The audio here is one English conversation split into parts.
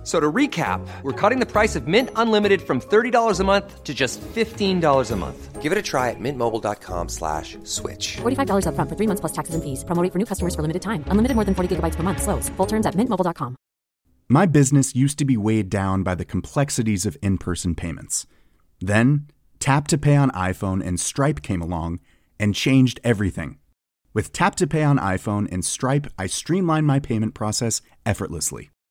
F- So to recap, we're cutting the price of Mint Unlimited from $30 a month to just $15 a month. Give it a try at mintmobile.com slash switch. $45 upfront for three months plus taxes and fees. Promo rate for new customers for limited time. Unlimited more than 40 gigabytes per month. Slows. Full terms at mintmobile.com. My business used to be weighed down by the complexities of in person payments. Then, Tap to Pay on iPhone and Stripe came along and changed everything. With Tap to Pay on iPhone and Stripe, I streamlined my payment process effortlessly.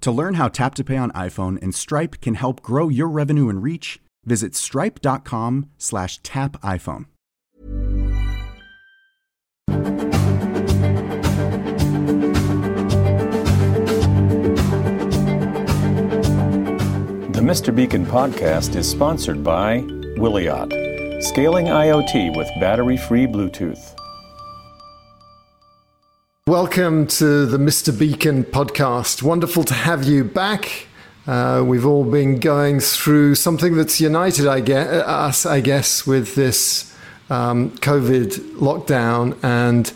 To learn how Tap to Pay on iPhone and Stripe can help grow your revenue and reach, visit stripe.com slash tap iPhone. The Mr. Beacon podcast is sponsored by Wiliot, scaling IoT with battery free Bluetooth. Welcome to the Mr. Beacon podcast. Wonderful to have you back. Uh, we've all been going through something that's united I guess, us, I guess, with this um, COVID lockdown, and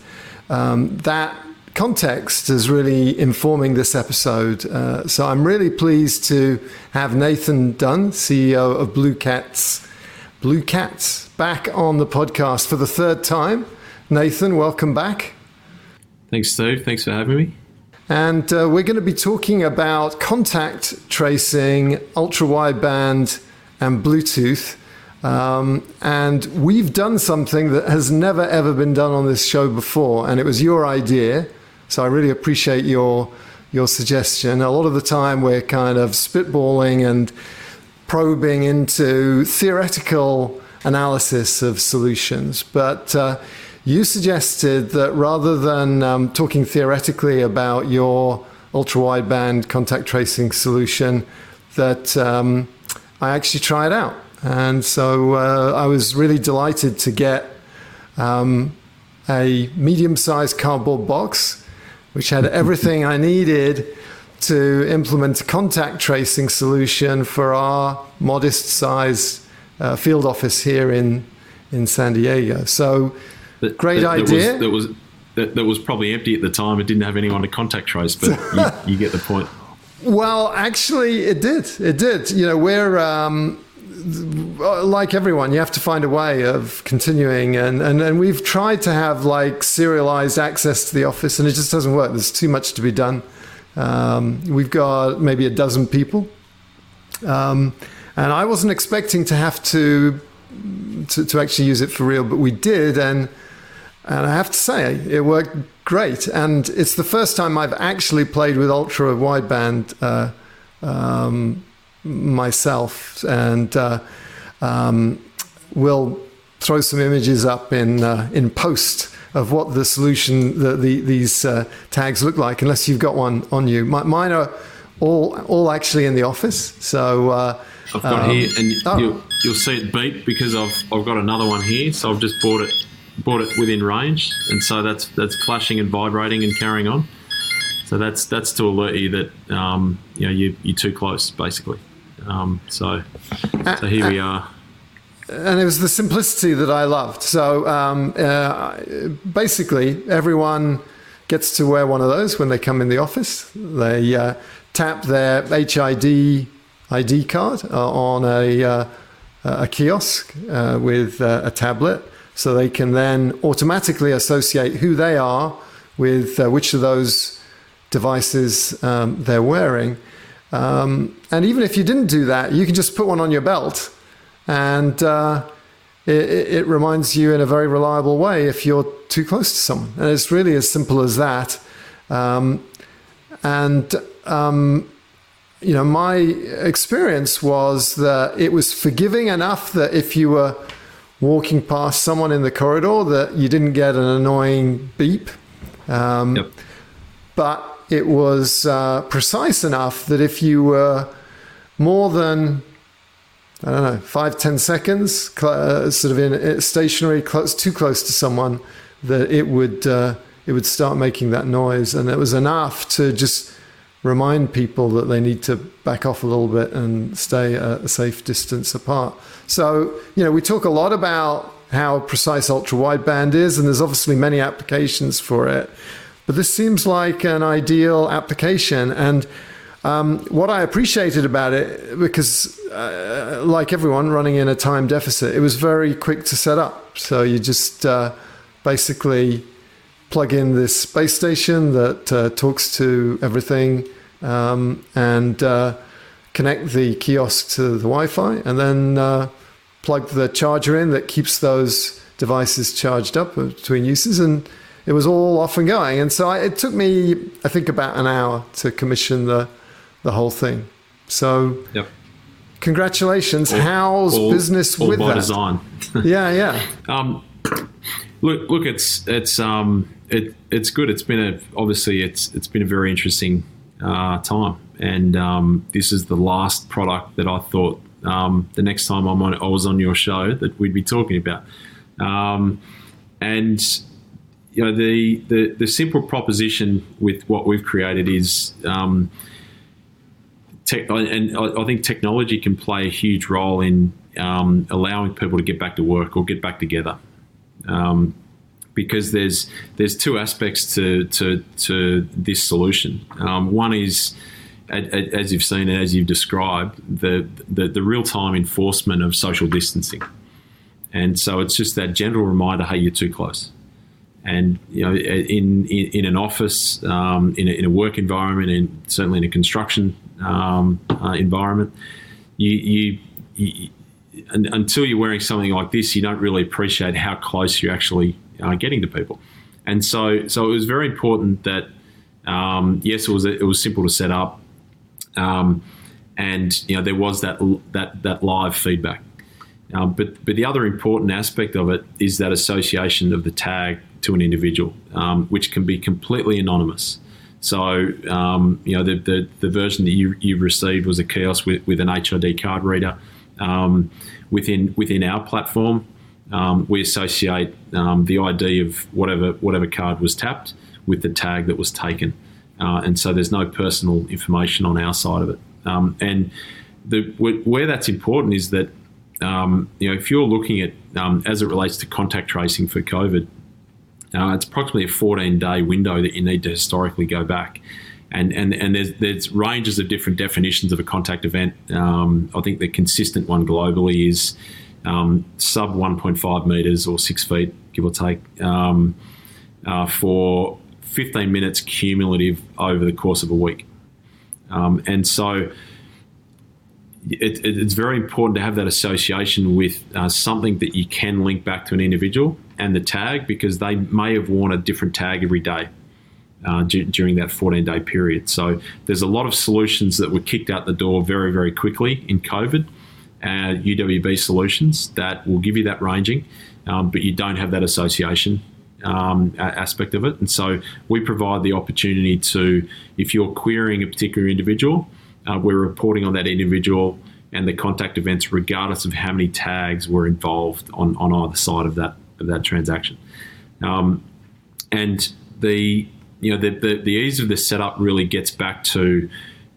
um, that context is really informing this episode. Uh, so I'm really pleased to have Nathan Dunn, CEO of BlueCats, Blue Cats, back on the podcast for the third time. Nathan, welcome back. Thanks, Steve. Thanks for having me. And uh, we're going to be talking about contact tracing, ultra wideband, and Bluetooth. Um, and we've done something that has never ever been done on this show before, and it was your idea. So I really appreciate your your suggestion. A lot of the time we're kind of spitballing and probing into theoretical analysis of solutions, but uh, you suggested that rather than um, talking theoretically about your ultra wideband contact tracing solution, that um, I actually try it out. And so uh, I was really delighted to get um, a medium sized cardboard box, which had everything I needed to implement a contact tracing solution for our modest sized uh, field office here in, in San Diego. So, That- Great that- idea. That was, that was that, that was probably empty at the time. It didn't have anyone to contact trace, but you, you get the point. Well, actually, it did. It did. You know, we're um, like everyone. You have to find a way of continuing, and, and and we've tried to have like serialized access to the office, and it just doesn't work. There's too much to be done. Um, we've got maybe a dozen people, um, and I wasn't expecting to have to, to to actually use it for real, but we did, and and I have to say it worked great. And it's the first time I've actually played with ultra wideband uh, um, myself, and uh, um, we'll throw some images up in uh, in post of what the solution, the, the, these uh, tags look like. Unless you've got one on you, My, mine are all all actually in the office. So. Uh, I've got um, here, and oh. you'll, you'll see it beep because I've I've got another one here. So I've just bought it bought it within range, and so that's that's flashing and vibrating and carrying on. So that's that's to alert you that um, you know you you're too close, basically. Um, so so here we are. and it was the simplicity that I loved. So um, uh, basically, everyone gets to wear one of those when they come in the office. They uh, tap their HID ID card uh, on a, uh, a kiosk uh, with uh, a tablet, so they can then automatically associate who they are with uh, which of those devices um, they're wearing. Um, and even if you didn't do that, you can just put one on your belt and uh, it, it reminds you in a very reliable way if you're too close to someone. And it's really as simple as that. Um, and um, you know, my experience was that it was forgiving enough that if you were walking past someone in the corridor, that you didn't get an annoying beep. Um, Yep. But it was uh, precise enough that if you were more than I don't know, five, ten seconds, uh, sort of in stationary, close, too close to someone, that it would uh, it would start making that noise, and it was enough to just remind people that they need to back off a little bit and stay a safe distance apart. So, you know, we talk a lot about how precise ultra wideband is, and there's obviously many applications for it. But this seems like an ideal application, and um, what I appreciated about it, because uh, like everyone running in a time deficit, it was very quick to set up. So you just uh, basically plug in this space station that uh, talks to everything um, and uh, connect the kiosk to the Wi Fi, and then uh, plug the charger in that keeps those devices charged up between uses. And it was all off and going. And so I, it took me, I think, about an hour to commission the, the whole thing. So Yep. congratulations. How's All- business all with by that? design. Yeah, yeah. Um, look, look, it's it's um, it, it's good. It's been a obviously it's it's been a very interesting uh, time, and um, this is the last product that I thought um, the next time I'm on I was on your show that we'd be talking about, um, and you know the, the the simple proposition with what we've created is. Um, tech, and I think technology can play a huge role in um, allowing people to get back to work or get back together. Um, because there's there's two aspects to to, to this solution. Um, one is, as you've seen and as you've described, the the, the real time enforcement of social distancing, and so it's just that general reminder: hey, you're too close. And you know, in in, in an office, um, in, a, in a work environment, and certainly in a construction um, uh, environment, you, you, you un- until you're wearing something like this, you don't really appreciate how close you're actually uh, getting to people. And so, so it was very important that um, yes, it was it was simple to set up, um, and you know there was that that that live feedback. Um, but but the other important aspect of it is that association of the tag to an individual, um, which can be completely anonymous. So um, you know the, the the version that you you received was a kiosk with, with an HID card reader. Um, within within our platform, um, we associate um, the ID of whatever whatever card was tapped with the tag that was taken, uh, and so there's no personal information on our side of it. Um, and the where, that's important is that um, you know if you're looking at um, as it relates to contact tracing for COVID, uh, it's approximately a 14 day window that you need to historically go back. And, and, and there's, there's ranges of different definitions of a contact event. Um, I think the consistent one globally is um, sub 1.5 meters or six feet, give or take, um, uh, for 15 minutes cumulative over the course of a week. Um, and so it, it, it's very important to have that association with uh, something that you can link back to an individual and the tag because they may have worn a different tag every day uh, d- during that 14 day period. So there's a lot of solutions that were kicked out the door very, very quickly in COVID. Uh, UWB solutions that will give you that ranging, um, but you don't have that association um, aspect of it. And so we provide the opportunity to, if you're querying a particular individual, uh, we're reporting on that individual and the contact events, regardless of how many tags were involved on, on either side of that of that transaction. Um, and the you know the, the, the ease of the setup really gets back to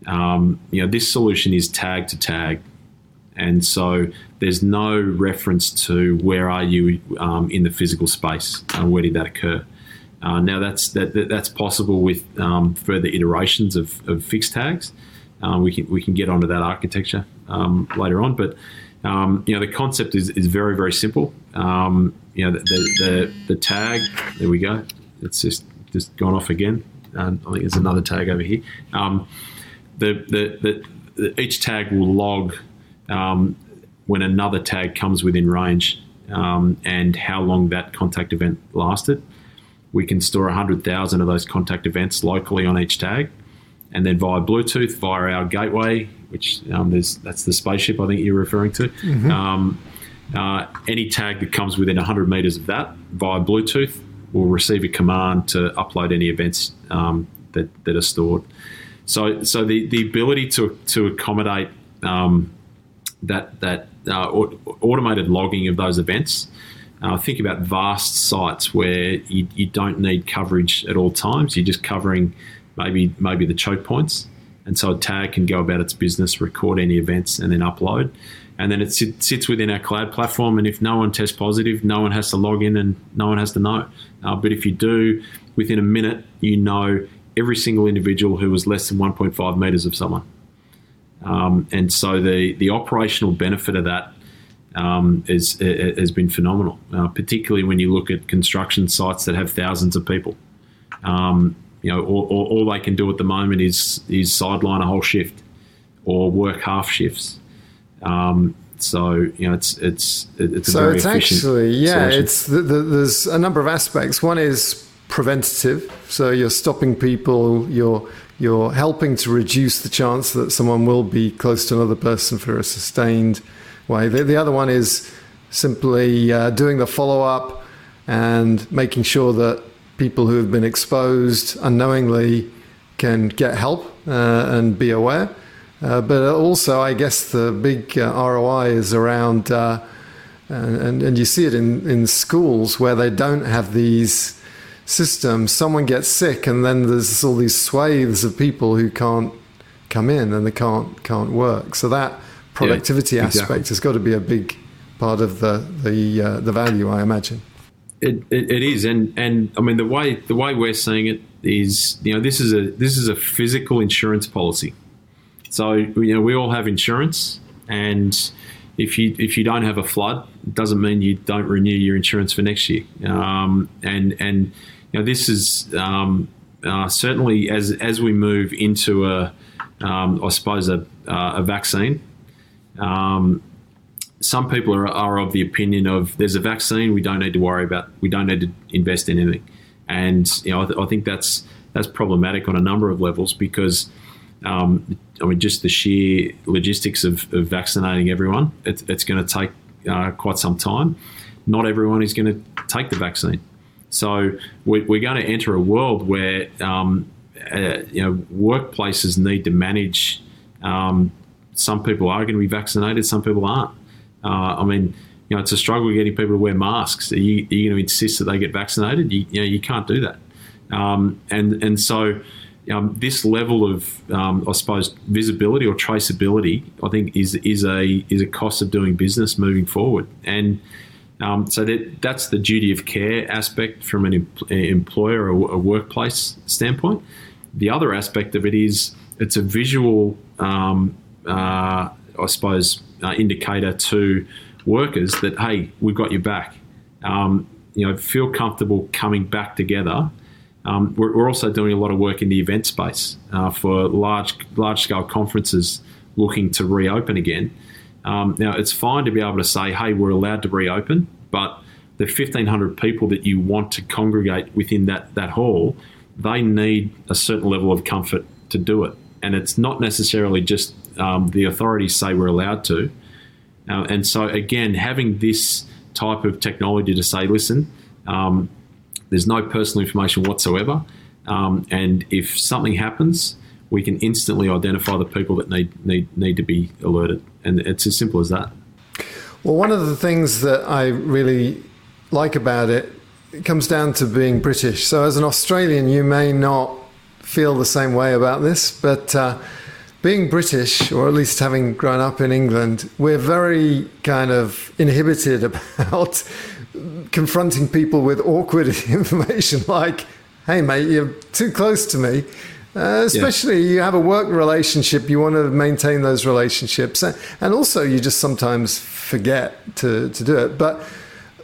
um, you know this solution is tag to tag, and so there's no reference to where are you um, in the physical space and where did that occur. Uh, now that's that, that that's possible with um, further iterations of, of fixed tags. Uh, we can we can get onto that architecture um, later on, but um, you know the concept is, is very very simple. Um, you know the, the, the the tag. There we go. It's just just gone off again. I think there's another tag over here. Um, the, the, the, the each tag will log um, when another tag comes within range um, and how long that contact event lasted. We can store 100,000 of those contact events locally on each tag. and then via Bluetooth via our gateway, which um, there's that's the spaceship I think you're referring to. Um, uh, any tag that comes within 100 meters of that via Bluetooth will receive a command to upload any events um, that, that are stored. So, so the, the ability to, to accommodate um, that, that uh, automated logging of those events. Uh, think about vast sites where you, you don't need coverage at all times. You're just covering maybe maybe the choke points, and so a tag can go about its business, record any events, and then upload. And then it sit, sits within our cloud platform. And if no one tests positive, no one has to log in and no one has to know. Uh, but if you do, within a minute, you know every single individual who was less than 1.5 meters of someone. Um, and so the the operational benefit of that um, is, i- has been phenomenal, uh, particularly when you look at construction sites that have thousands of people. Um, you know, all, all, all they can do at the moment is is sideline a whole shift or work half shifts. Um, so you know, it's it's it's So it's actually yeah, solution. it's the, the, there's a number of aspects. One is preventative, so you're stopping people, you're you're helping to reduce the chance that someone will be close to another person for a sustained way. The, the other one is simply uh, doing the follow up and making sure that people who have been exposed unknowingly can get help uh, and be aware. Uh, but also, I guess the big uh, ROI is around, uh, and, and, and you see it in, in schools where they don't have these systems. Someone gets sick, and then there's all these swathes of people who can't come in and they can't can't work. So that productivity exactly. aspect has got to be a big part of the the uh, the value, I imagine. It, it, it is, and and I mean the way the way we're seeing it is, you know, this is a this is a physical insurance policy. So you know, we all have insurance, and if you if you don't have a flood, it doesn't mean you don't renew your insurance for next year. Um, and and you know, this is um, uh, certainly as as we move into a, um, I suppose a uh, a vaccine. Um, some people are, are of the opinion of there's a vaccine we don't need to worry about we don't need to invest in anything and you know I, th- I think that's that's problematic on a number of levels because um, I mean just the sheer logistics of, of vaccinating everyone it's, it's going to take uh, quite some time not everyone is going to take the vaccine so we're, we're going to enter a world where um, uh, you know workplaces need to manage um, some people are going to be vaccinated some people aren't uh, I mean, you know, it's a struggle getting people to wear masks. Are you, are you going to insist that they get vaccinated? You, you know, you can't do that. Um, and and so um, this level of, um, I suppose, visibility or traceability, I think, is is a is a cost of doing business moving forward. And um, so that that's the duty of care aspect from an em- employer or a workplace standpoint. The other aspect of it is it's a visual, um, uh, I suppose, uh, indicator to workers that hey, we've got your back. Um, you know, feel comfortable coming back together. Um, we're, we're, also doing a lot of work in the event space uh, for large large scale conferences looking to reopen again. Um, now, it's fine to be able to say, hey, we're allowed to reopen, but the 1,500 people that you want to congregate within that, that hall, they need a certain level of comfort to do it. And it's not necessarily just um, the authorities say we're allowed to. Uh, and so, again, having this type of technology to say, listen, um, there's no personal information whatsoever. Um, and if something happens, we can instantly identify the people that need, need, need to be alerted. And it's as simple as that. Well, one of the things that I really like about it, it comes down to being British. So, as an Australian, you may not feel the same way about this, but uh, being British, or at least having grown up in England, we're very kind of inhibited about confronting people with awkward information like, hey, mate, you're too close to me. Uh, especially yeah. you have a work relationship, you want to maintain those relationships, and also you just sometimes forget to, to do it. But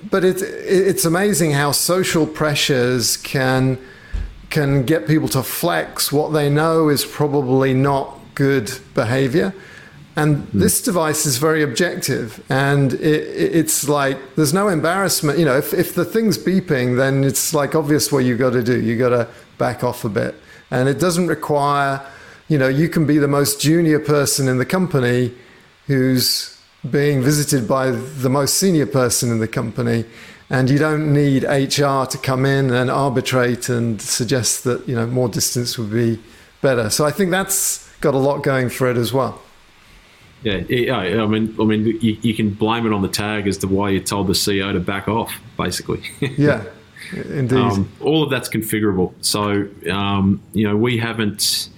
but it, it's amazing how social pressures can can get people to flex what they know is probably not good behavior. And mm. this device is very objective, and it, it's like there's no embarrassment. You know, if, if the thing's beeping, then it's like obvious what you got to do. You got to back off a bit, and it doesn't require you know, you can be the most junior person in the company who's being visited by the most senior person in the company and you don't need HR to come in and arbitrate and suggest that you know more distance would be better. So I think that's got a lot going for it as well. Yeah, yeah. I mean, I mean, you, you can blame it on the tag as to why you told the CEO to back off, basically. yeah, indeed. Um, all of that's configurable. So um, you know, we haven't.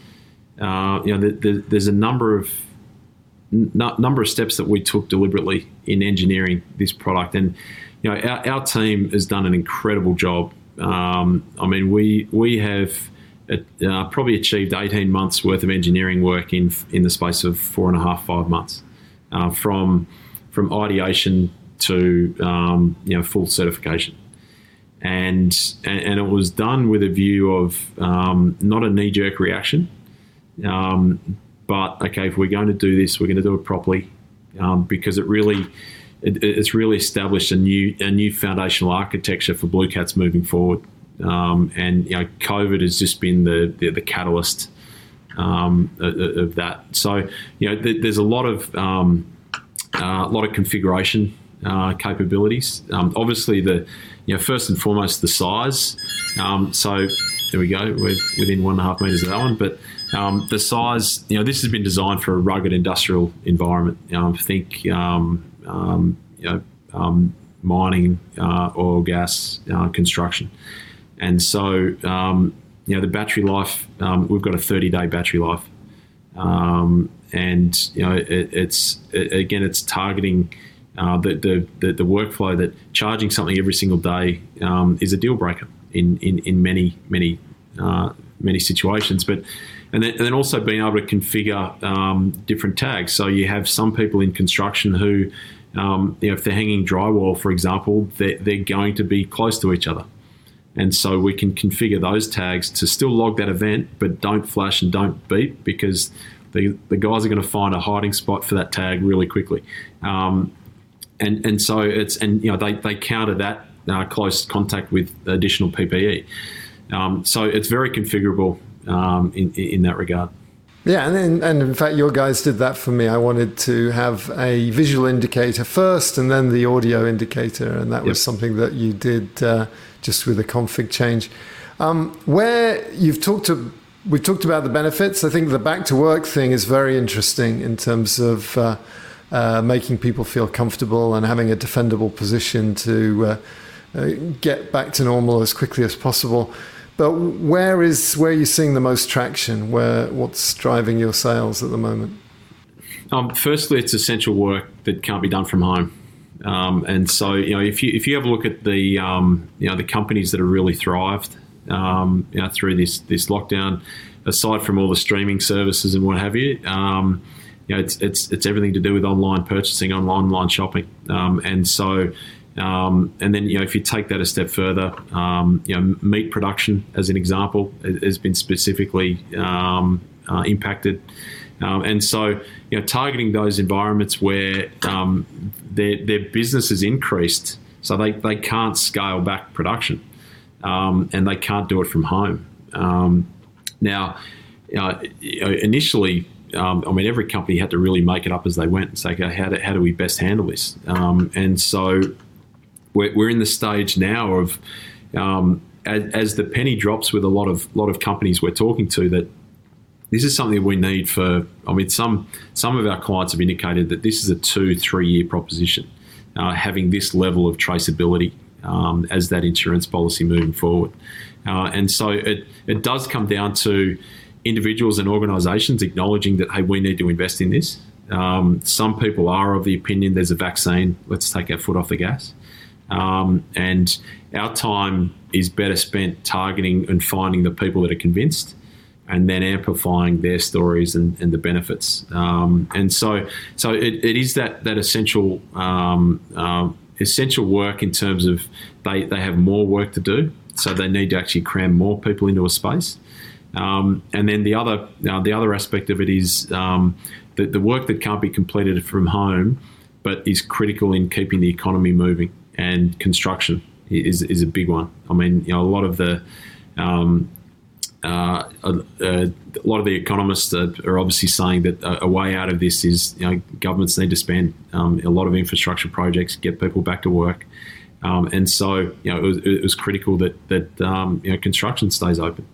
Uh, you know, the, the, there's a number of n- number of steps that we took deliberately in engineering this product, and you know, our, our team has done an incredible job. Um, I mean, we we have uh, probably achieved 18 months worth of engineering work in in the space of four and a half five months, uh, from from ideation to um, you know full certification, and, and, and it was done with a view of um, not a knee jerk reaction, um, but okay, if we're going to do this, we're going to do it properly, um, because it really it, it's really established a new a new foundational architecture for BlueCats moving forward. Um, and you know, COVID has just been the the, the catalyst um, of, that. So you know, th- there's a lot of um, uh, a lot of configuration uh, capabilities. Um, obviously, the you know first and foremost the size. Um, so there we go. We're within one and a half meters of that one, but um, the size. You know, this has been designed for a rugged industrial environment. Think you know, mining, uh, oil, gas, uh, construction. And so, um, you know, the battery life, um, we've got a 30 day battery life. Um, and, you know, it, it's, it, again, it's targeting uh, the, the, the, the, workflow that charging something every single day um, is a deal breaker in, in, in many, many, uh, many situations. But, and then, and then also being able to configure um, different tags. So you have some people in construction who, um, you know, if they're hanging drywall, for example, they're, they're going to be close to each other. And so we can configure those tags to still log that event, but don't flash and don't beep because the, the guys are going to find a hiding spot for that tag really quickly. Um, and, and so it's, and you know, they, they counter that uh, close contact with additional PPE. Um, so it's very configurable um, in, in that regard. Yeah, and then, and in fact, your guys did that for me. I wanted to have a visual indicator first, and then the audio indicator, and that was something that you did uh, just with a config change. Um, where you've talked to, we've talked about the benefits. I think the back to work thing is very interesting in terms of uh, uh, making people feel comfortable and having a defendable position to uh, uh, get back to normal as quickly as possible. But where is where are you seeing the most traction? Where what's driving your sales at the moment? Um, firstly, it's essential work that can't be done from home. Um, and so, you know, if you if you have a look at the um, you know the companies that have really thrived um, you know, through this this lockdown, aside from all the streaming services and what have you, um, you know, it's it's it's everything to do with online purchasing, online online shopping, um, and so um, and then, you know, if you take that a step further, um, you know, meat production, as an example, has been specifically um, uh, impacted. Um, and so, you know, targeting those environments where um, their, their business has increased, so they, they can't scale back production um, and they can't do it from home. now, uh, initially, um, I mean, every company had to really make it up as they went and say, okay, how do, how do we best handle this? Um, and so we're, we're in the stage now of um, as, as, the penny drops with a lot of lot of companies we're talking to that this is something we need for. I mean, some some of our clients have indicated that this is a two three year proposition, uh, having this level of traceability um, as that insurance policy moving forward, uh, and so it it does come down to individuals and organisations acknowledging that hey, we need to invest in this. Um, some people are of the opinion there's a vaccine. Let's take our foot off the gas. Um, and our time is better spent targeting and finding the people that are convinced and then amplifying their stories and, and the benefits. Um, and so, so it, it is that, that essential, um, uh, essential work in terms of they, they have more work to do. So they need to actually cram more people into a space. Um, and then the other, uh, the other aspect of it is um, the, the work that can't be completed from home, but is critical in keeping the economy moving and construction is, is a big one. I mean, you know, a lot of the um, uh, a, a, lot of the economists are, are obviously saying that a, a, way out of this is you know, governments need to spend um, a lot of infrastructure projects, get people back to work, um, and so you know it was, it was critical that that um, you know construction stays open,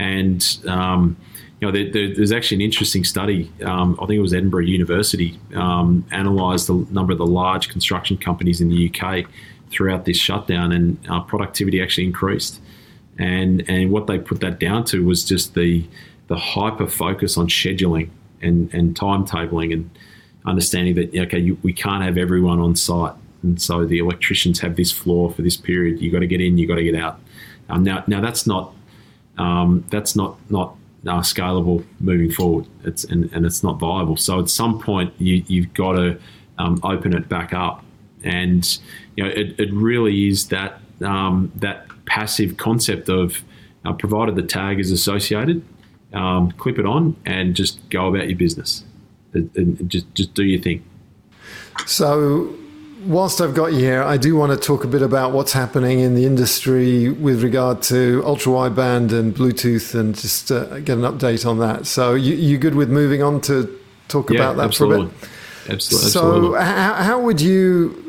and um, you know there, there, there's actually an interesting study. Um, I think it was Edinburgh University analysed the number of the large construction companies in the UK throughout this shutdown, and uh, productivity actually increased and and what they put that down to was just the the hyper focus on scheduling and and timetabling and understanding that okay you, we can't have everyone on site. And so the electricians have this floor for this period. You got to get in you got to get out. Um, now now that's not um, that's not not uh, scalable moving forward. It's and, and it's not viable. So at some point you, you've got to um, open it back up. And you know it, it really is that um, that passive concept of uh, provided the tag is associated, um, clip it on and just go about your business. And, and just just do your thing. So, whilst I've got you here, I do want to talk a bit about what's happening in the industry with regard to ultra wideband and Bluetooth, and just uh, get an update on that. So, you, you good with moving on to talk yeah, about that absolutely. for a bit? Absolutely. So, absolutely. how, how would you?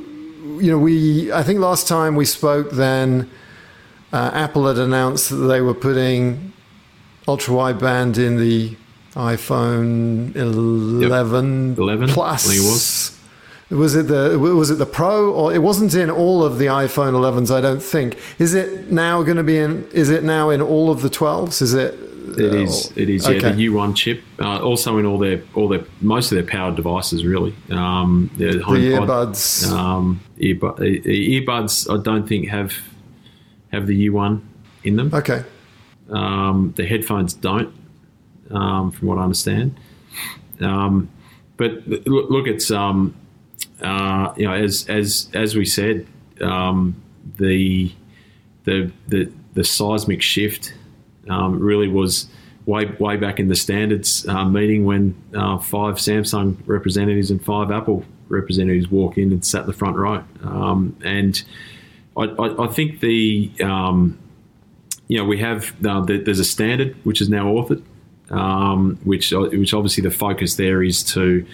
You know, we I think last time we spoke then uh, Apple had announced that they were putting ultra wideband in the iPhone 11, yep. 11 Plus. I think it was. Was it the was it the Pro or it wasn't in all of the iPhone 11s? I don't think. Is it now going to be in? Is it now in all of the 12s? Is it? It is. It is. Yeah, okay. the U1 chip. Uh, also in all their all their most of their powered devices, really. Um, the earbuds. Um, earbu- earbuds. I don't think have have the U1 in them. Okay. Um, the headphones don't, um, from what I understand. Um, but look, look it's um, uh, you know as as as we said, um, the the the the seismic shift um, really was way way back in the standards uh, meeting when uh, five Samsung representatives and five Apple representatives walk in and sat in the front row, and I, I, I think the um, you know we have uh, the, there's a standard which is now authored, um, which uh, which obviously the focus there is to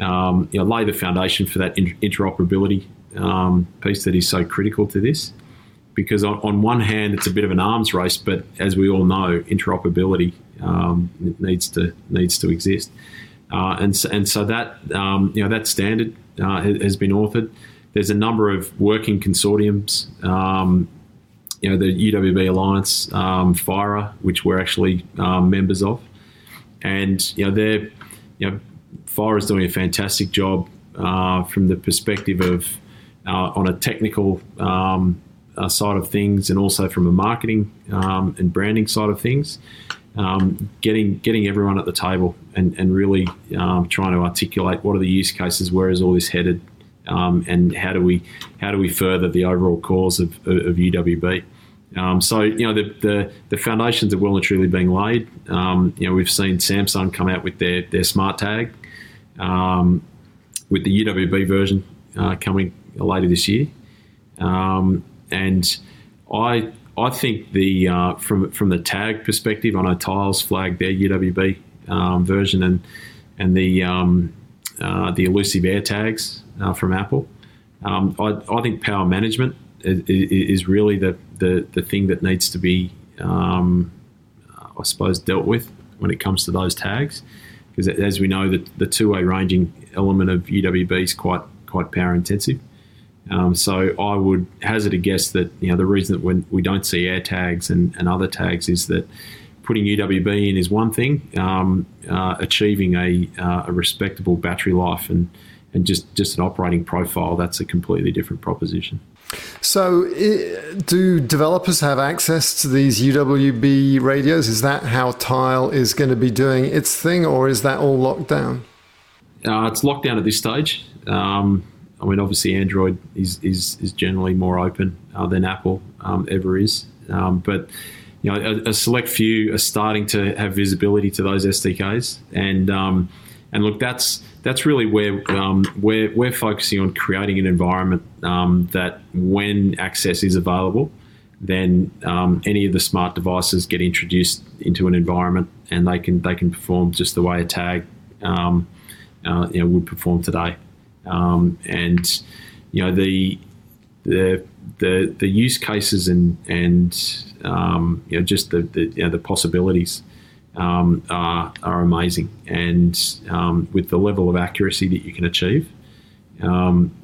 um, you know, lay the foundation for that interoperability um, piece that is so critical to this. Because on, on, one hand, it's a bit of an arms race, but as we all know, interoperability um, needs to needs to exist, uh, and so, and so that um, you know that standard uh, has been authored. There's a number of working consortiums. Um, you know, the UWB Alliance, um, FIRA, which we're actually um, members of, and you know, they're you know, FIRA is doing a fantastic job uh, from the perspective of uh, on a technical um, uh, side of things, and also from a marketing um, and branding side of things. Um, getting getting everyone at the table and, and really um, trying to articulate what are the use cases, where is all this headed, um, and how do we how do we further the overall cause of, of UWB? Um, so you know the, the, the foundations are well and truly being laid. Um, you know we've seen Samsung come out with their their smart tag, um, with the UWB version uh, coming later this year, um, and I I think the uh, from from the tag perspective, I know Tiles flagged their UWB um, version and and the um, uh, the elusive AirTags uh, from Apple. Um, I, I, think power management is, is, really the, the, the thing that needs to be, um, I suppose, dealt with when it comes to those tags. Because as we know, the, the two-way ranging element of UWB is quite quite power intensive. Um, so I would hazard a guess that you know the reason that when we don't see AirTags and, and other tags is that putting UWB in is one thing, um, uh, achieving a, uh, a respectable battery life and and just just an operating profile, that's a completely different proposition. So, do developers have access to these UWB radios? Is that how Tile is going to be doing its thing, or is that all locked down? Uh, it's locked down at this stage. Um, I mean, obviously, Android is is, is generally more open uh, than Apple um, ever is, um, but you know, a, a, select few are starting to have visibility to those SDKs, and um, and look, that's that's really where um, we're, we're focusing on creating an environment um, that when access is available, then um, any of the smart devices get introduced into an environment, and they can they can perform just the way a tag um, uh, you know, would perform today. Um, and you know the the the, the use cases and and um, you know just the the, you know, the possibilities um, are, are amazing, and um, with the level of accuracy that you can achieve, um,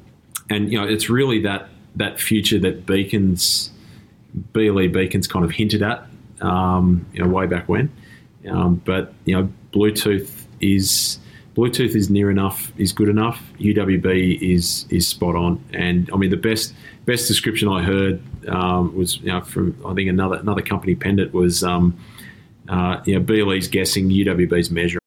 and you know it's really that that future that Beacons BLE Beacons kind of hinted at, um, you know, way back when. But you know, Bluetooth is Bluetooth is near enough, is good enough. UWB is is spot on, and I mean the best best description I heard um, was you know from I think another another company penned it was um, uh, you know BLE's guessing, UWB's measuring.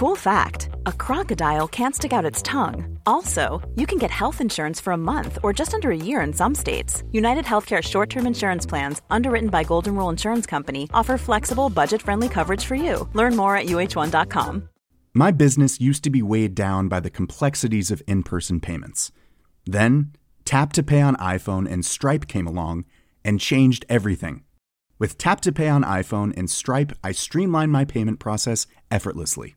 Cool fact a crocodile can't stick out its tongue. Also, you can get health insurance for a month or just under a year in some states. United Healthcare short term insurance plans, underwritten by Golden Rule Insurance Company, offer flexible, budget friendly coverage for you. Learn more at uh1.com. My business used to be weighed down by the complexities of in person payments. Then, Tap to Pay on iPhone and Stripe came along and changed everything. With Tap to Pay on iPhone and Stripe, I streamlined my payment process effortlessly.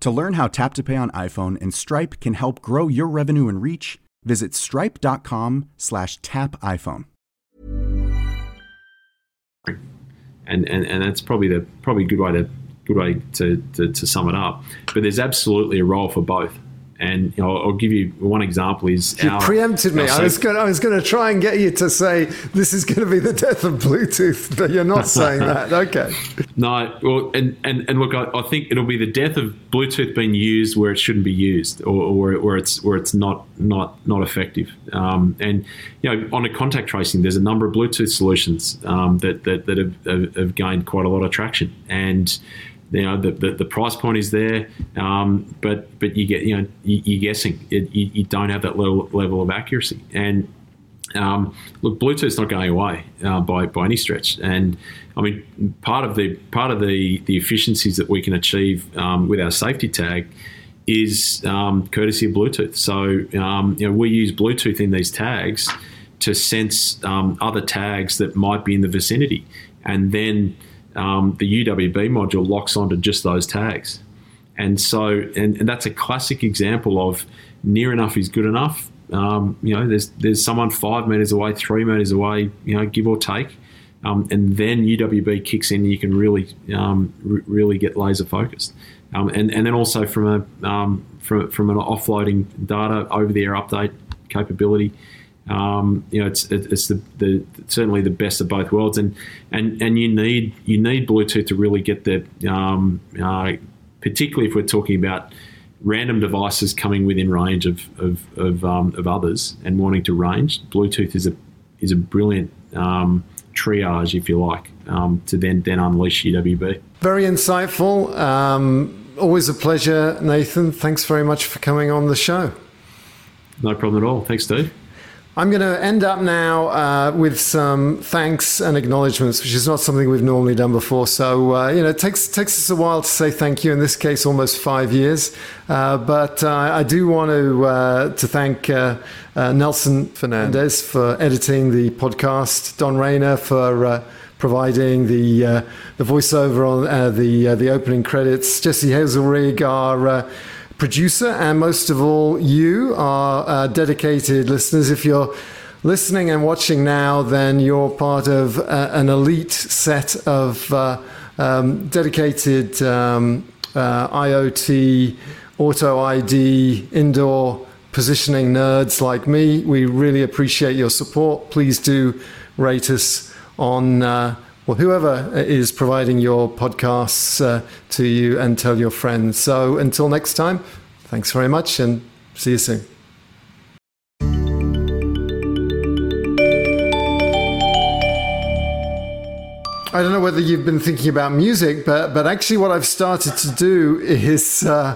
To learn how Tap to Pay on iPhone and Stripe can help grow your revenue and reach, visit stripe.com slash tap iPhone. And, and, and that's probably the probably good way to good way to, to, to sum it up. But there's absolutely a role for both. And you know, I'll give you one example. Is you our, preempted me. I was going. I was going to try and get you to say this is going to be the death of Bluetooth, but you're not saying that. Okay. No. Well, and and, and look, I, I, think it'll be the death of Bluetooth being used where it shouldn't be used, or, or where it's where it's not not not effective. Um, and you know, on a contact tracing, there's a number of Bluetooth solutions um, that that, that have, have gained quite a lot of traction, and you know the, the, the, price point is there, um, but but you get you know you, are guessing it, you, you, don't have that level level of accuracy. And um, look, Bluetooth's not going away uh, by by any stretch. And I mean, part of the part of the the efficiencies that we can achieve um, with our safety tag is um, courtesy of Bluetooth. So um, you know we use Bluetooth in these tags to sense um, other tags that might be in the vicinity, and then um, the UWB module locks onto just those tags. And so, and, and, that's a classic example of near enough is good enough. Um, you know, there's there's someone five meters away, three meters away, you know, give or take, um, and then UWB kicks in. You can really um, r- really get laser focused, um, and and then also from a um, from from an offloading data over the air update capability. Um, you know, it's it's the, the certainly the best of both worlds, and and and you need you need Bluetooth to really get the um, uh, particularly if we're talking about random devices coming within range of of of, um, of others and wanting to range. Bluetooth is a is a brilliant um, triage, if you like, um, to then then unleash UWB. Very insightful. Um, always a pleasure, Nathan. Thanks very much for coming on the show. No problem at all. Thanks, Steve. I'm going to end up now uh, with some thanks and acknowledgements, which is not something we've normally done before. So, uh, you know, it takes, takes us a while to say thank you, in this case, almost five years. Uh, but uh, I do want to, uh, to thank uh, Nelson Fernandez for editing the podcast, Don Rayner for providing the, the voiceover on the, the opening credits, Jesse Hazelrig, our producer, and most of all, you, are uh, dedicated listeners. If you're listening and watching now, then you're part of uh, an elite set of uh, um, dedicated um, uh, IoT, auto ID, indoor positioning nerds like me. We really appreciate your support. Please do rate us on uh, well, whoever is providing your podcasts uh, to you and tell your friends. So until next time, thanks very much and see you soon. I don't know whether you've been thinking about music, but but actually, what I've started to do is uh,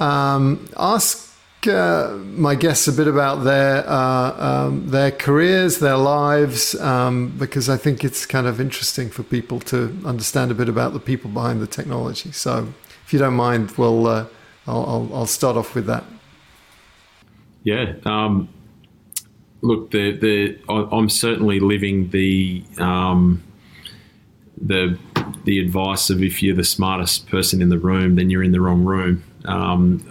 um, ask uh, my guests a bit about their uh, um, their careers, their lives, um, because I think it's kind of interesting for people to understand a bit about the people behind the technology. So, if you don't mind, we'll uh, I'll, I'll, start off with that. Yeah. Um, look, the the I'm certainly living the um, the the advice of if you're the smartest person in the room, then you're in the wrong room. Um,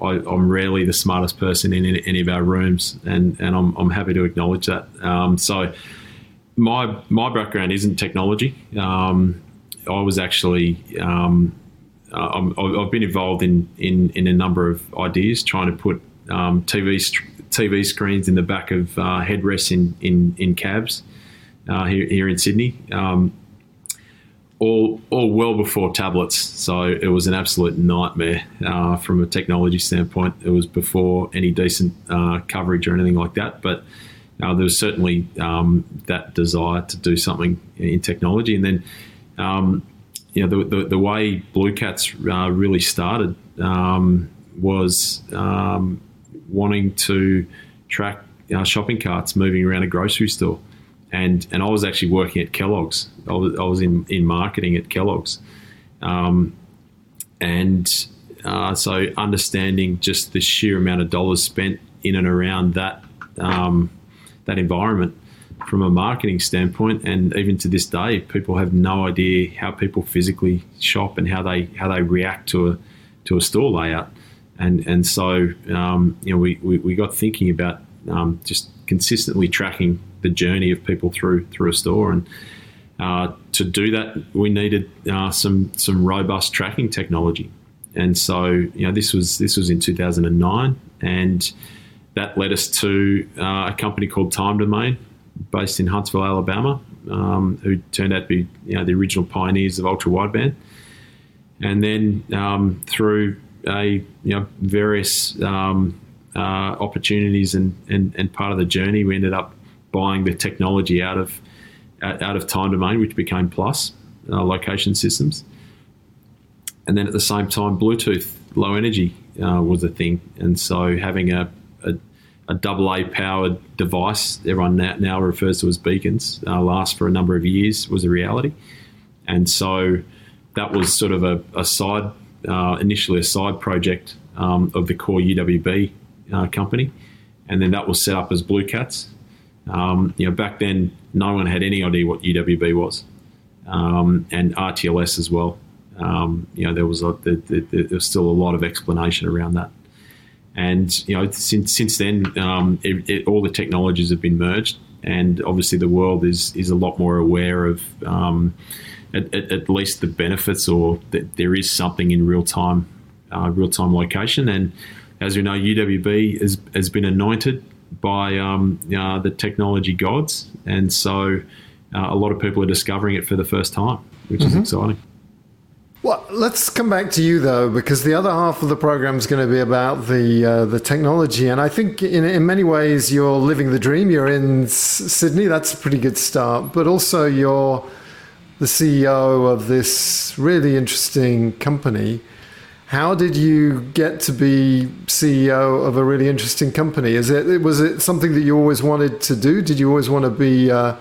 I, am rarely the smartest person in any of our rooms, and, and I'm, I'm happy to acknowledge that. Um, so, my my background isn't technology. Um, I was actually um, uh, i have been involved in, in in a number of ideas, trying to put um, TV TV screens in the back of uh, headrests in in, in cabs uh, here here in Sydney. All all well before tablets. So it was an absolute nightmare uh, from a technology standpoint. It was before any decent uh, coverage or anything like that. But uh, there was certainly um, that desire to do something in technology. And then, um, you know, the, the, the, way BlueCats uh, really started um, was um, wanting to track uh, shopping carts moving around a grocery store and and I was actually working at Kellogg's. I was, I was in in marketing at Kellogg's, um, and uh, so understanding just the sheer amount of dollars spent in and around that um, that environment from a marketing standpoint, and even to this day, people have no idea how people physically shop and how they how they react to a to a store layout, and and so um, you know we, we, we got thinking about um, just consistently tracking the journey of people through through a store. And uh, to do that, we needed uh, some some robust tracking technology. And so, you know, this was this was in 2009, and that led us to uh, a company called Time Domain, based in Huntsville, Alabama, um, who turned out to be you know the original pioneers of ultra wideband. And then um, through a you know various um, uh, opportunities and, and and part of the journey, we ended up buying the technology out of out of Time Domain, which became Plus uh, location systems, and then at the same time, Bluetooth low energy uh, was a thing, and so having a, a, double A powered device, everyone now, now, refers to as beacons, uh, last for a number of years was a reality, and so that was sort of a, a side, uh, initially a side project um, of the core UWB uh, company, and then that was set up as BlueCats, um, you know, back then, no one had any idea what UWB was, um, and RTLS as well. Um, you know, there was a, there, there, was still a lot of explanation around that. And you know, since since then, um, it, it, all the technologies have been merged, and obviously the world is is a lot more aware of um, at, at, at, least the benefits, or that there is something in real time, uh, real time location. And as we know, UWB has has been anointed by um, uh, the technology gods, and so uh, a lot of people are discovering it for the first time, which mm-hmm. is exciting. Well, let's come back to you though, because the other half of the program is going to be about the uh, the technology, and I think in in many ways you're living the dream. You're in S- Sydney, that's a pretty good start, but also you're the CEO of this really interesting company how did you get to be CEO of a really interesting company? Is it was it something that you always wanted to do? Did you always want to be uh,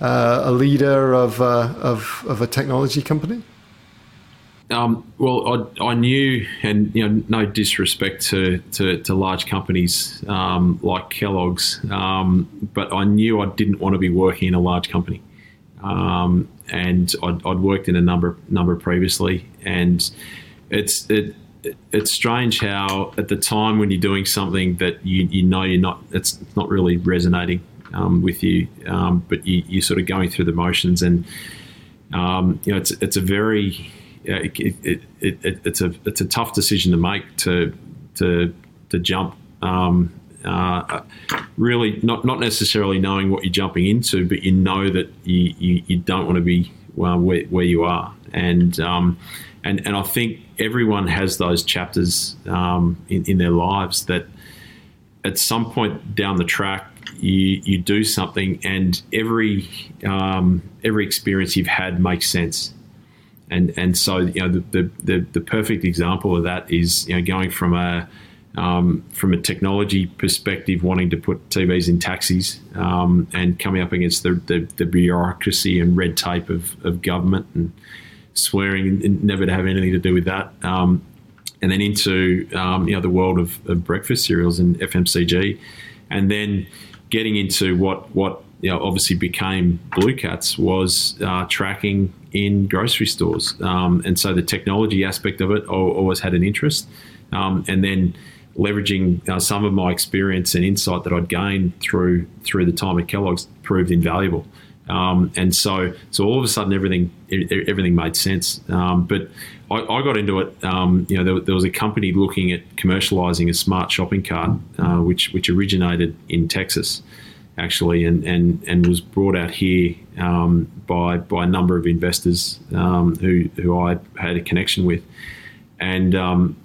uh, a leader of, uh, of, of a technology company? Um, well, I, I, knew, and you know, no disrespect to, to, to large companies um, like Kellogg's, um, but I knew I didn't want to be working in a large company. Um, and I'd, I'd, worked in a number number previously, and it's it it's strange how at the time when you're doing something that you, you know you're not it's not really resonating um, with you, um, but you, are sort of going through the motions, and um, you know it's it's a very uh, it, it, it, it's a it's a tough decision to make to to to jump. Um, uh, really, not not necessarily knowing what you're jumping into, but you know that you, you, you don't want to be well, where, where you are, and um, and and I think everyone has those chapters um, in, in their lives that at some point down the track you you do something, and every um, every experience you've had makes sense. And and so you know the, the, the, perfect example of that is you know going from a um, from a technology perspective, wanting to put TVs in taxis um, and coming up against the, the, the, bureaucracy and red tape of, of government and swearing never to have anything to do with that. Um, and then into um, you know the world of, of, breakfast cereals and FMCG, and then getting into what what you know obviously became BlueCats was uh, tracking in grocery stores, um, and so the technology aspect of it always had an interest, um, and then leveraging uh, some of my experience and insight that I'd gained through through the time at Kellogg's proved invaluable. Um, and so, so all of a sudden, everything everything made sense. Um, but I, I, got into it. Um, you know, there, there, was a company looking at commercializing a smart shopping cart, uh, which which originated in Texas, actually, and and, and was brought out here um, by by a number of investors um, who who I had a connection with, and um,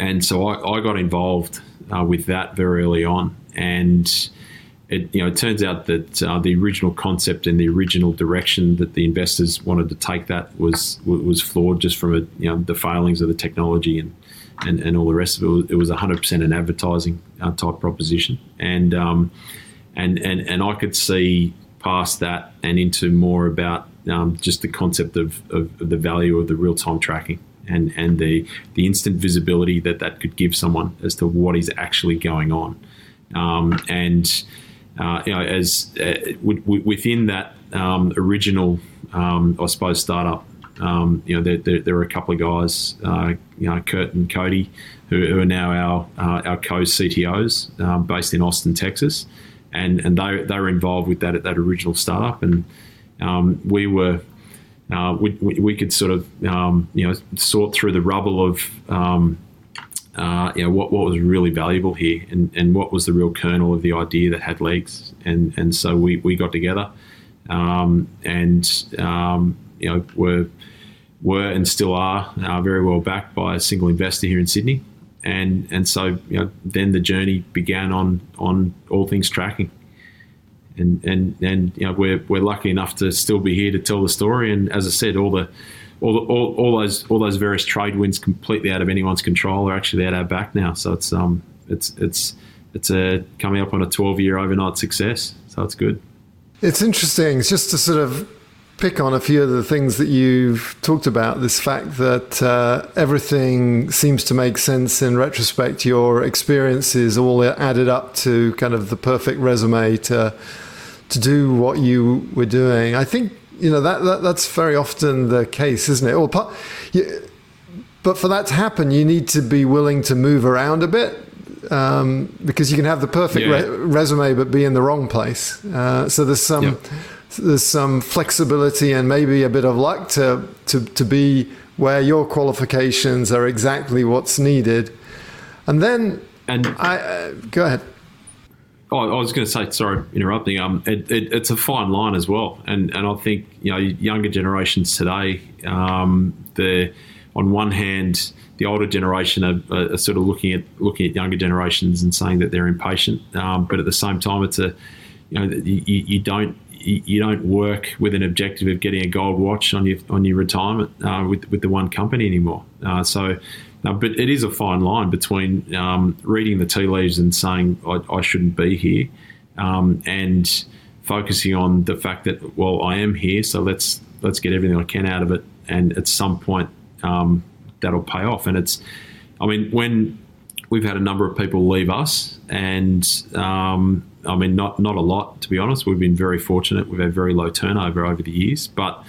and so I, I got involved uh, with that very early on, and it you know it turns out that uh, the original concept and the original direction that the investors wanted to take that was was flawed just from a, you know the failings of the technology and and, and all the rest of it. It was 100% an advertising uh, type proposition, and um, and and and I could see past that and into more about um, just the concept of, of, of the value of the real time tracking and and the the instant visibility that that could give someone as to what is actually going on, um, and uh, you know as uh, within that um, original, um, I suppose startup. Um, you know, there, there, there, are a couple of guys, uh, you know, Kurt and Cody, who, who are now our uh, our co CTOs um, based in Austin, Texas, and and they they were involved with that at that original startup, and um, we were uh, we, we, could sort of um, you know sort through the rubble of uh, you know what, what was really valuable here and, and what was the real kernel of the idea that had legs. And and so we, we got together um, and um, you know were were and still are uh, very well backed by a single investor here in Sydney. And and so you know then the journey began on on all things tracking. And and and you know we're we're lucky enough to still be here to tell the story. And as I said, all the all, all, all those all those various trade winds completely out of anyone's control are actually at our back now. So it's um it's it's it's a coming up on a 12 year overnight success. So it's good. It's interesting. It's just to sort of pick on a few of the things that you've talked about. This fact that uh, everything seems to make sense in retrospect. Your experiences all added up to kind of the perfect resume to to do what you were doing. I think you know that, that that's very often the case, isn't it? Well, part, you, but for that to happen, you need to be willing to move around a bit um, because you can have the perfect yeah. re- resume but be in the wrong place. Uh, so there's some yep. there's some flexibility and maybe a bit of luck to to to be where your qualifications are exactly what's needed, and then and I uh, go ahead. Oh, I was going to say, sorry, interrupting. Um, it, it, it's a fine line as well, and and I think you know younger generations today, um, the on one hand, the older generation are, are, sort of looking at looking at younger generations and saying that they're impatient, um, but at the same time, it's a you know you, you don't you don't work with an objective of getting a gold watch on your on your retirement uh, with with the one company anymore. Uh, so but it is a fine line between um, reading the tea leaves and saying I, I shouldn't be here, um, and focusing on the fact that well I am here, so let's let's get everything I can out of it, and at some point um, that'll pay off. And it's, I mean, when we've had a number of people leave us, and um, I mean not not a lot to be honest. We've been very fortunate. We've had very low turnover over the years, but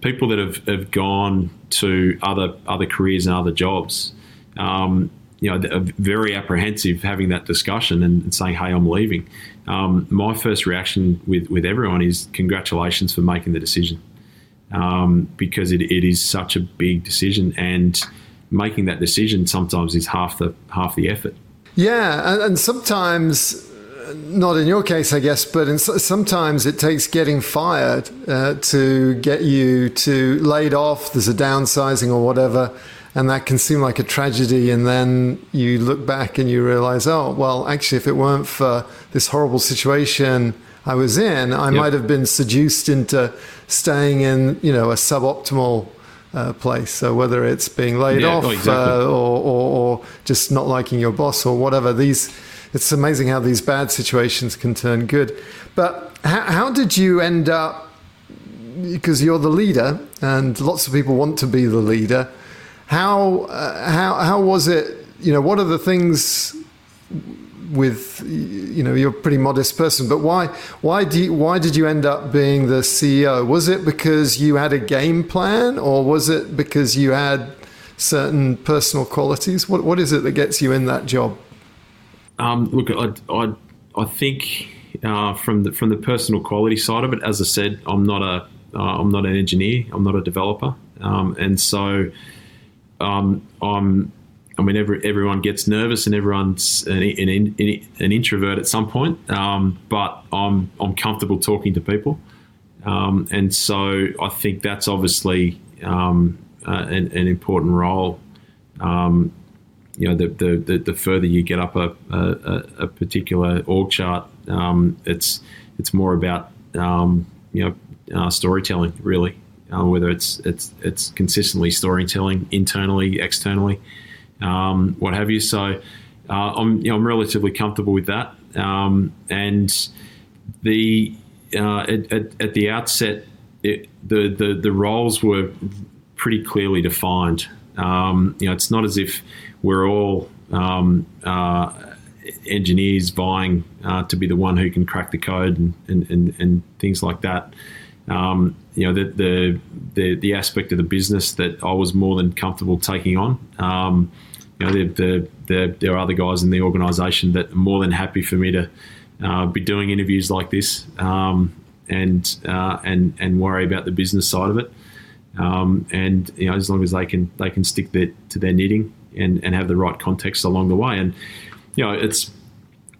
people that have, have gone to other other careers and other jobs um, you know, very apprehensive having that discussion and, saying, "Hey, I'm leaving." Um, my first reaction with with everyone is congratulations for making the decision, um, because it, it is such a big decision, and making that decision sometimes is half the half the effort. Yeah, and, and sometimes. Not in your case, I guess, but in, sometimes it takes getting fired uh, to get you to laid off. There's a downsizing or whatever, and that can seem like a tragedy. And then you look back and you realize, oh, well, actually, if it weren't for this horrible situation I was in, I yep. might have been seduced into staying in, you know, a suboptimal uh, place. So whether it's being laid yeah, off oh, exactly. uh, or, or, or, just not liking your boss or whatever, these it's amazing how these bad situations can turn good. But how, how did you end up? Because you're the leader, and lots of people want to be the leader. How uh, how how was it? You know, what are the things with you know you're a pretty modest person but why why do you, why did you end up being the CEO was it because you had a game plan or was it because you had certain personal qualities? What what is it that gets you in that job? Um, look I, I, I think uh, from the from the personal quality side of it as I said I'm not a am uh, not an engineer I'm not a developer. Um, and so um, I'm I mean, every, everyone gets nervous and everyone's an, an, an introvert at some point, um, but I'm, I'm comfortable talking to people. Um, and so I think that's obviously um, uh, an, an, important role. Um, you know, the, the, the, the, further you get up a, a, a particular org chart, um, it's it's more about um, you know uh, storytelling, really. Uh, whether it's it's it's consistently storytelling internally, externally um, what have you. So uh, I'm you know, I'm relatively comfortable with that. Um, and the uh, at, at, at, the outset, it, the, the the roles were pretty clearly defined. Um, you know, it's not as if we're all um, uh, engineers vying uh, to be the one who can crack the code and, and, and, and things like that. Um, you know, the, the, the the aspect of the business that I was more than comfortable taking on. Um, you know, the, the, the, there are other guys in the organisation that are more than happy for me to uh, be doing interviews like this um, and uh, and and worry about the business side of it. Um, and you know, as long as they can they can stick to their knitting and, and have the right context along the way. And you know, it's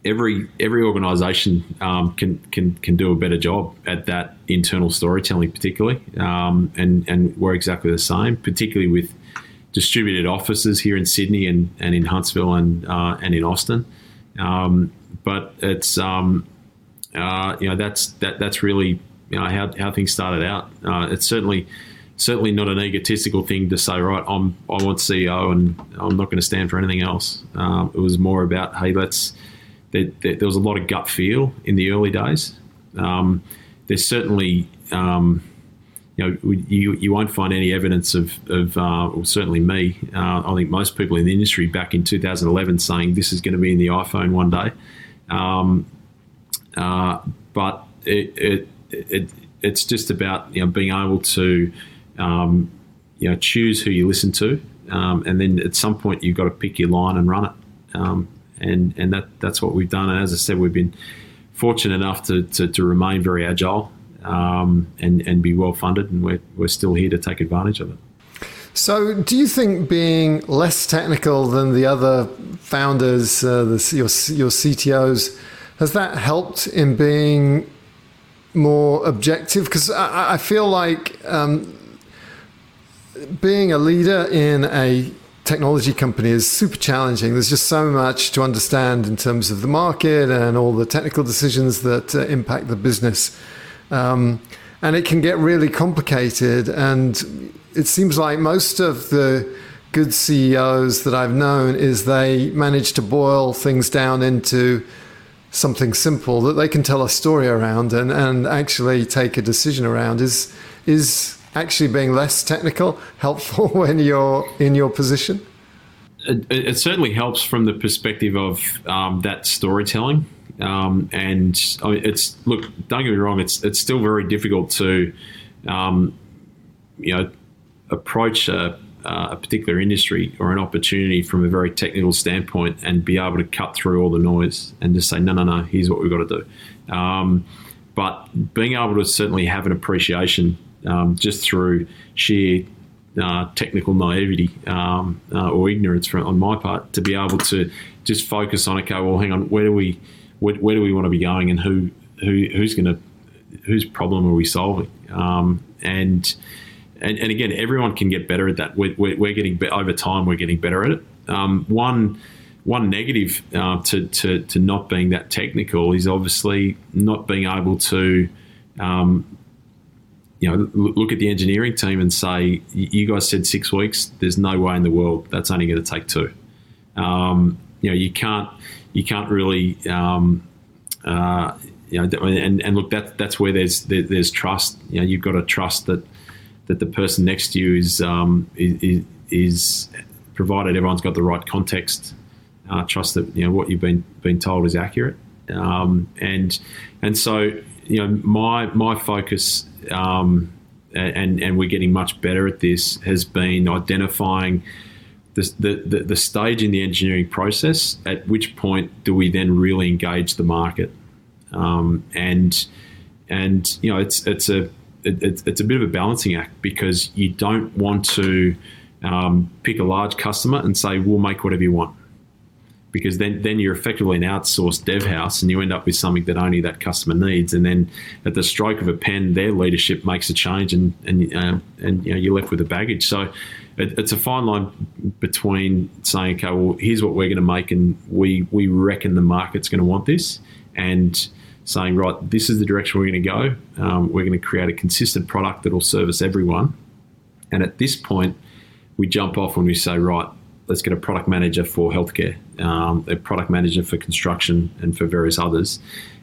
every every organisation um, can can can do a better job at that internal storytelling, particularly. Um, and and we're exactly the same, particularly with distributed offices here in Sydney and, and in Huntsville and uh, and in Austin. Um, but it's um, uh, you know that's that that's really you know how, how things started out. Uh, it's certainly certainly not an egotistical thing to say right I'm I want CEO and I'm not going to stand for anything else. Um, it was more about hey let's there, was a lot of gut feel in the early days. Um, there's certainly um, you know, you, you won't find any evidence of, of uh, well, certainly me. Uh, I think most people in the industry back in 2011 saying this is going to be in the iPhone one day. Um, uh, but it, it, it, it's just about you know, being able to um, you know, choose who you listen to. Um, and then at some point, you've got to pick your line and run it. Um, and and that, that's what we've done. And as I said, we've been fortunate enough to, to, to remain very agile um, and, and be well funded, and we're, we're still here to take advantage of it. So, do you think being less technical than the other founders, uh, the, your, your CTOs, has that helped in being more objective? Because I, I, feel like um, being a leader in a technology company is super challenging. There's just so much to understand in terms of the market and all the technical decisions that uh, impact the business. Um, and it can get really complicated. And it seems like most of the good CEOs that I've known is they manage to boil things down into something simple that they can tell a story around and, and actually take a decision around. Is is actually being less technical helpful when you're in your position? It, it certainly helps from the perspective of um, that storytelling. Um, and I mean, it's look, don't get me wrong, it's it's still very difficult to, um, you know, approach a, a, particular industry or an opportunity from a very technical standpoint and be able to cut through all the noise and just say, no, no, no, here's what we've got to do. Um, but being able to certainly have an appreciation um, just through sheer uh, technical naivety um, uh, or ignorance from, on my part to be able to just focus on okay well hang on where do we where, where do we want to be going and who, who who's going to whose problem are we solving? Um, and and, and again, everyone can get better at that. We're, we're, we're getting be- over time. We're getting better at it. Um, one one negative uh, to, to to not being that technical is obviously not being able to. You know, look at the engineering team and say, "You guys said six weeks. There's no way in the world that's only going to take two. Um, you know, you can't you can't really um, uh, you know, and, and look, that that's where there's there, there's trust. You know, you've got to trust that that the person next to you is um, is, is, provided everyone's got the right context. Uh, trust that you know what you've been been told is accurate, um, and and so you know my my focus. Um, and, and we're getting much better at this, has been identifying the, the, the, stage in the engineering process, at which point do we then really engage the market? Um, and and you know it's it's a it, it's a bit of a balancing act because you don't want to um, pick a large customer and say we'll make whatever you want because then then you're effectively an outsourced dev house and you end up with something that only that customer needs and then at the stroke of a pen their leadership makes a change and and uh, and you know you're left with the baggage so it, it's a fine line between saying okay well here's what we're going to make and we we reckon the market's going to want this and saying, right, this is the direction we're going to go. Um, we're going to create a consistent product that will service everyone. And at this point, we jump off when we say, right, let's get a product manager for healthcare, um, a product manager for construction, and for various others.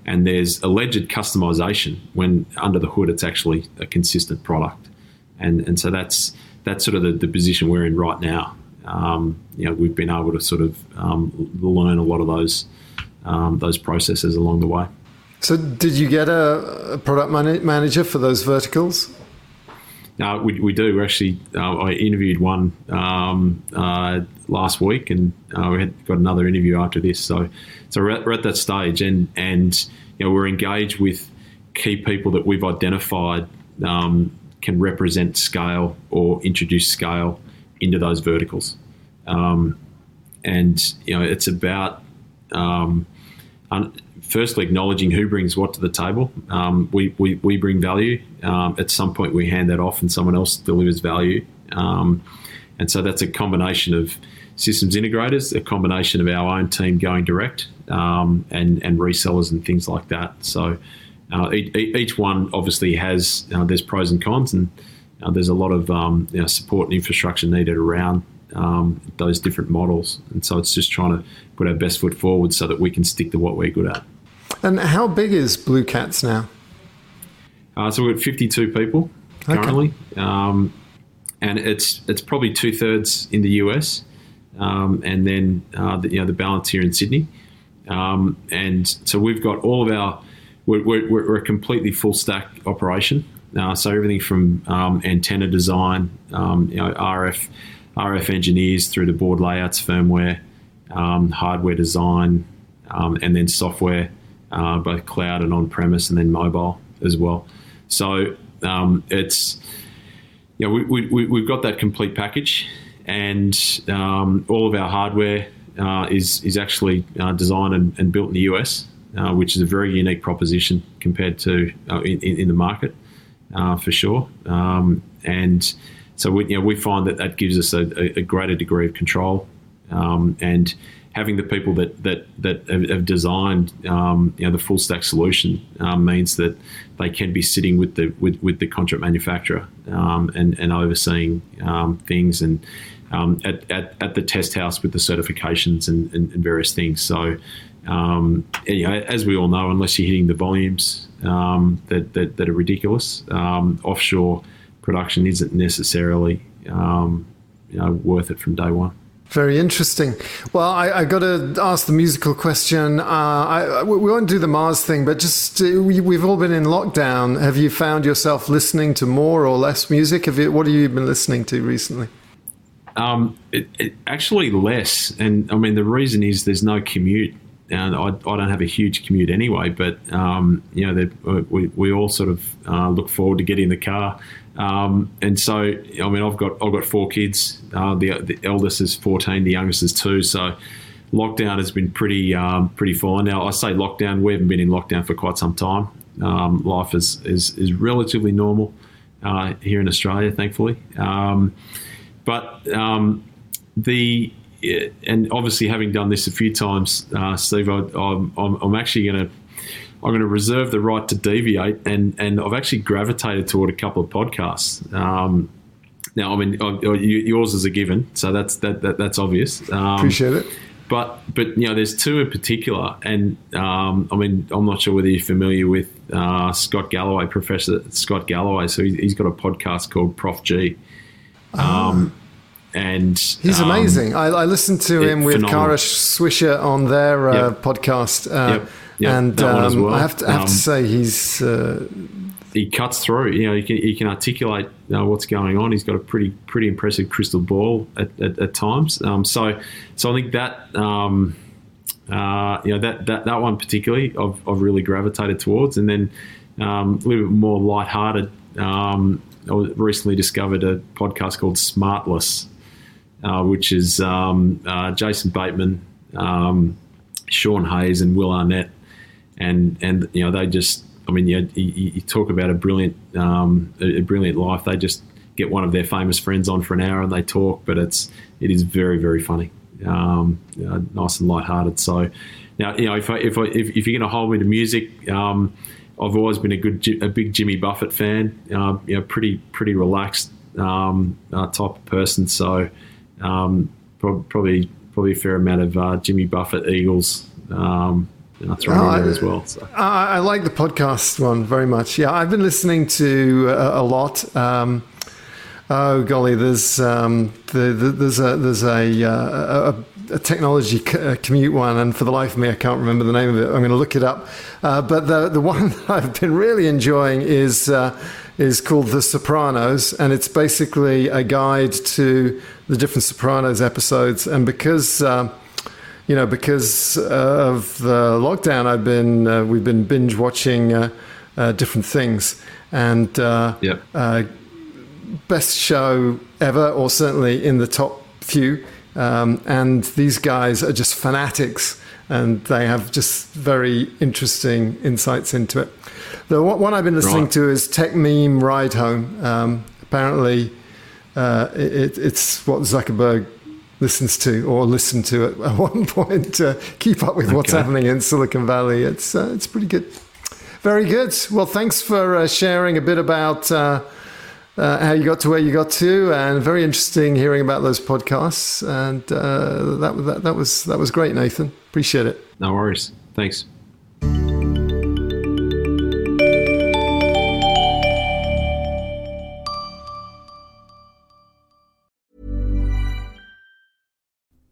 And there's alleged customization when under the hood it's actually a consistent product. And, and so that's that's sort of the, the position we're in right now. Um, you know, we've been able to sort of um, learn a lot of those um, those processes along the way. So, did you get a, a product man- manager for those verticals? No, we, we do. We actually, uh, I interviewed one um, uh, last week, and uh, we had got another interview after this. So, so we're at, we're at, that stage, and and you know we're engaged with key people that we've identified um, can represent scale or introduce scale into those verticals. Um, and you know, it's about um, firstly acknowledging who brings what to the table. Um, we, we, we bring value. Um, at some point, we hand that off, and someone else delivers value. Um, and so that's a combination of systems integrators, a combination of our own team going direct, um, and and resellers and things like that. So uh, each, one obviously has uh, there's pros and cons, and uh, there's a lot of um, you know, support and infrastructure needed around um, those different models. And so it's just trying to put our best foot forward so that we can stick to what we're good at. And how big is BlueCats now? Uh, so we're at 52 people currently, okay. um, and it's it's probably two thirds in the US, um, and then uh, the, you know the balance here in Sydney. Um, and so we've got all of our we're, we're, we're a completely full stack operation. Uh, so everything from um, antenna design, um, you know, RF RF engineers through the board layouts, firmware, um, hardware design, um, and then software, uh, both cloud and on premise, and then mobile as well. So um, it's know, we, we, we've got that complete package, and um, all of our hardware uh, is is actually uh, designed and, and, built in the US, uh, which is a very unique proposition compared to uh, in, in, the market uh, for sure. Um, and so we, you know, we find that that gives us a, a greater degree of control, um, and having the people that that that have designed um, you know the full stack solution um, means that they can be sitting with the with, with the contract manufacturer um, and and overseeing um, things and um, at, at, at the test house with the certifications and, and, and various things. So. Um, you know, as we all know, unless you're hitting the volumes that, that, that are ridiculous, offshore production isn't necessarily you know, worth it from day one. Very interesting. Well, I, I got to ask the musical question. Uh, I, we won't do the Mars thing, but just uh, we, have all been in lockdown. Have you found yourself listening to more or less music? Have you, what have you been listening to recently? Um, it, it, actually, less. And I mean, the reason is there's no commute and I, I, don't have a huge commute anyway, but um, you know, we, we all sort of uh, look forward to getting in the car. Um, and so, I mean, I've got I've got four kids. Uh, the, the eldest is 14, the youngest is two. So, lockdown has been pretty um, pretty fine. Now, I say lockdown. We haven't been in lockdown for quite some time. Um, life is, is is relatively normal. uh, here in Australia, thankfully. Um, but um, the and obviously having done this a few times, uh, Steve, I, I'm, I'm actually going to I'm going to reserve the right to deviate, and and I've actually gravitated toward a couple of podcasts. Um, now, I mean, yours is a given, so that's that, that that's obvious. Um, Appreciate it. But but you know, there's two in particular, and um, I mean, I'm not sure whether you're familiar with uh, Scott Galloway, Professor Scott Galloway. So he, has got a podcast called Prof G. Um, oh and he's um, amazing. I, I, listened to him with phenomenal. Kara Swisher on their uh, yep. podcast, uh, yep. Yep. and um, well. I have to, I have um, to say he's uh, he cuts through. You know, he can, he can articulate uh, what's going on. He's got a pretty pretty impressive crystal ball at, at, at times. Um, so so I think that. Um, uh, you know that, that that one particularly I've, I've really gravitated towards, and then um, a little bit more lighthearted. Um, I recently discovered a podcast called Smartless, uh, which is um, uh, Jason Bateman, um, Sean Hayes, and Will Arnett, and and you know they just, I mean, you, you, talk about a brilliant um, a, brilliant life. They just get one of their famous friends on for an hour and they talk, but it's it is very very funny, um, you know, nice and light-hearted. So now you know if I, if, I, if, if you're going to hold me to music. Um, I've always been a good, a big Jimmy Buffett fan. Uh, you know, pretty, pretty relaxed um, uh, type of person. So, um, probably probably a fair amount of uh, Jimmy Buffett Eagles um, thrown oh, in there as well. So. I, I, like the podcast one very much. Yeah, I've been listening to a, a lot. Um, oh golly, there's um, the, the, there's a there's a, uh, a, a technology commute one, and for the life of me, I can't remember the name of it. I'm going to look it up. Uh, but the the one that I've been really enjoying is. Uh, is called The Sopranos, and it's basically a guide to the different Sopranos episodes. And because uh, you know, because of the lockdown, I've been uh, we've been binge watching uh, uh different things, and uh. Uh, best show ever, or certainly in the top few. Um, and these guys are just fanatics, and they have just very interesting insights into it. The one I've been listening right. to is Techmeme Ride Home. Um, apparently, uh, it, it's what Zuckerberg listens to or listened to at, at one point to keep up with okay. what's happening in Silicon Valley. It's uh, it's pretty good. Very good. Well, thanks for uh, sharing a bit about uh, uh, how you got to where you got to, and very interesting hearing about those podcasts. And uh, that, that that was that was great, Nathan. Appreciate it. No worries. Thanks.